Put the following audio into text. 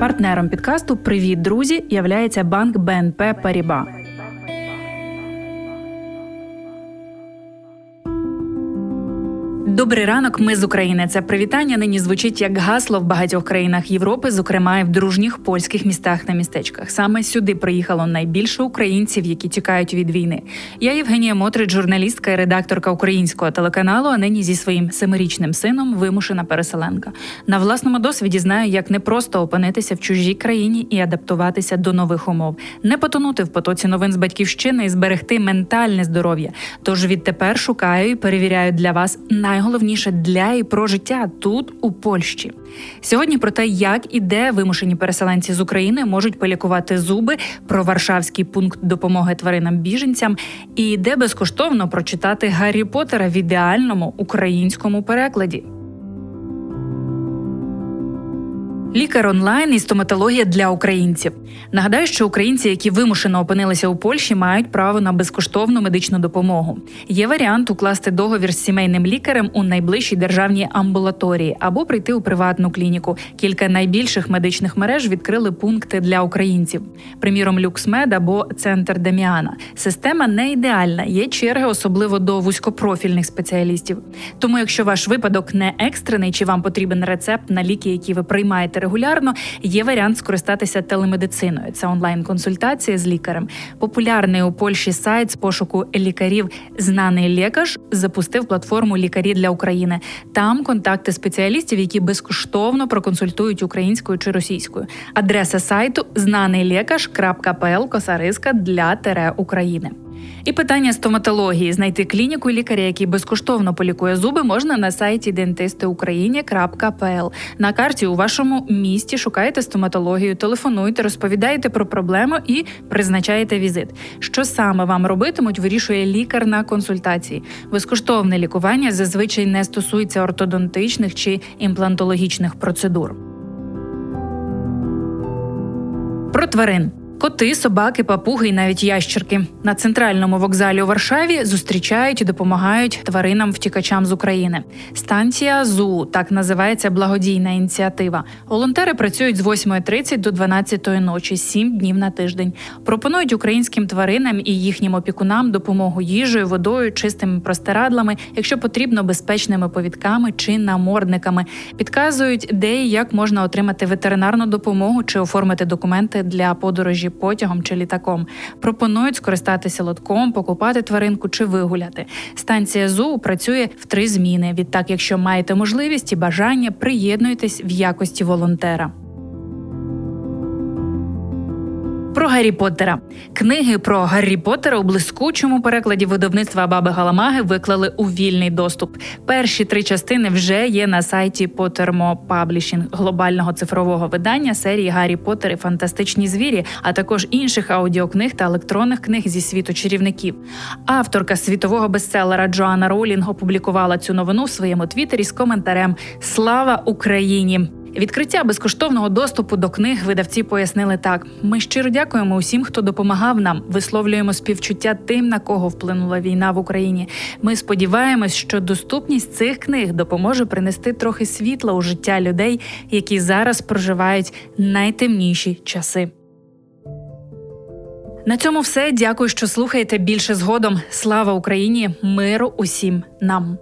Партнером підкасту Привіт, друзі! являється банк БНП Паріба. Добрий ранок, ми з України. Це привітання нині звучить як гасло в багатьох країнах Європи, зокрема і в дружніх польських містах та містечках. Саме сюди приїхало найбільше українців, які тікають від війни. Я Євгенія Мотрич, журналістка і редакторка українського телеканалу. А нині зі своїм семирічним сином вимушена переселенка. На власному досвіді знаю, як не просто опинитися в чужій країні і адаптуватися до нових умов, не потонути в потоці новин з батьківщини і зберегти ментальне здоров'я. Тож відтепер шукаю і перевіряю для вас найголовніше найголовніше для і про життя тут, у Польщі. Сьогодні про те, як і де вимушені переселенці з України можуть полікувати зуби, про Варшавський пункт допомоги тваринам-біженцям і де безкоштовно прочитати Гаррі Поттера в ідеальному українському перекладі. Лікар онлайн і стоматологія для українців. Нагадаю, що українці, які вимушено опинилися у Польщі, мають право на безкоштовну медичну допомогу. Є варіант укласти договір з сімейним лікарем у найближчій державній амбулаторії або прийти у приватну клініку. Кілька найбільших медичних мереж відкрили пункти для українців. Приміром, Люксмед або Центр Деміана. Система не ідеальна, є черги, особливо до вузькопрофільних спеціалістів. Тому, якщо ваш випадок не екстрений, чи вам потрібен рецепт на ліки, які ви приймаєте регулярно, є варіант скористатися телемедициною. Це онлайн-консультація з лікарем. Популярний у Польщі сайт з пошуку лікарів Знаний лікар запустив платформу Лікарі для України. Там контакти спеціалістів, які безкоштовно проконсультують українською чи російською. Адреса сайту знанейлікаш.пл косариска для тере України. І питання стоматології знайти клініку лікаря, який безкоштовно полікує зуби, можна на сайті dentistиукраїні.пл. На карті у вашому місті шукаєте стоматологію, телефонуйте, розповідаєте про проблему і призначаєте візит. Що саме вам робитимуть, вирішує лікар на консультації. Безкоштовне лікування зазвичай не стосується ортодонтичних чи імплантологічних процедур. Про тварин Коти, собаки, папуги і навіть ящерки на центральному вокзалі у Варшаві зустрічають і допомагають тваринам-втікачам з України. Станція ЗУ так називається благодійна ініціатива. Волонтери працюють з 8.30 до 12 ночі, 7 днів на тиждень. Пропонують українським тваринам і їхнім опікунам допомогу їжею, водою, чистими простирадлами, якщо потрібно, безпечними повідками чи намордниками. Підказують, де і як можна отримати ветеринарну допомогу чи оформити документи для потягом чи літаком. Пропонують скористатися лотком, покупати тваринку чи вигуляти. Станція ЗУ працює в три зміни. Відтак, якщо маєте можливість і бажання, приєднуйтесь в якості волонтера. Про Гаррі Поттера книги про Гаррі Поттера у блискучому перекладі видавництва Баби Галамаги виклали у вільний доступ. Перші три частини вже є на сайті Pottermo Publishing, глобального цифрового видання серії Гаррі Поттер і Фантастичні звірі, а також інших аудіокниг та електронних книг зі світу чарівників. Авторка світового бестселера Джоанна Роулінг опублікувала цю новину в своєму твіттері з коментарем Слава Україні! Відкриття безкоштовного доступу до книг видавці пояснили так: ми щиро дякуємо усім, хто допомагав нам. Висловлюємо співчуття тим, на кого вплинула війна в Україні. Ми сподіваємось, що доступність цих книг допоможе принести трохи світла у життя людей, які зараз проживають найтемніші часи. На цьому все. Дякую, що слухаєте більше згодом. Слава Україні! Миру усім нам.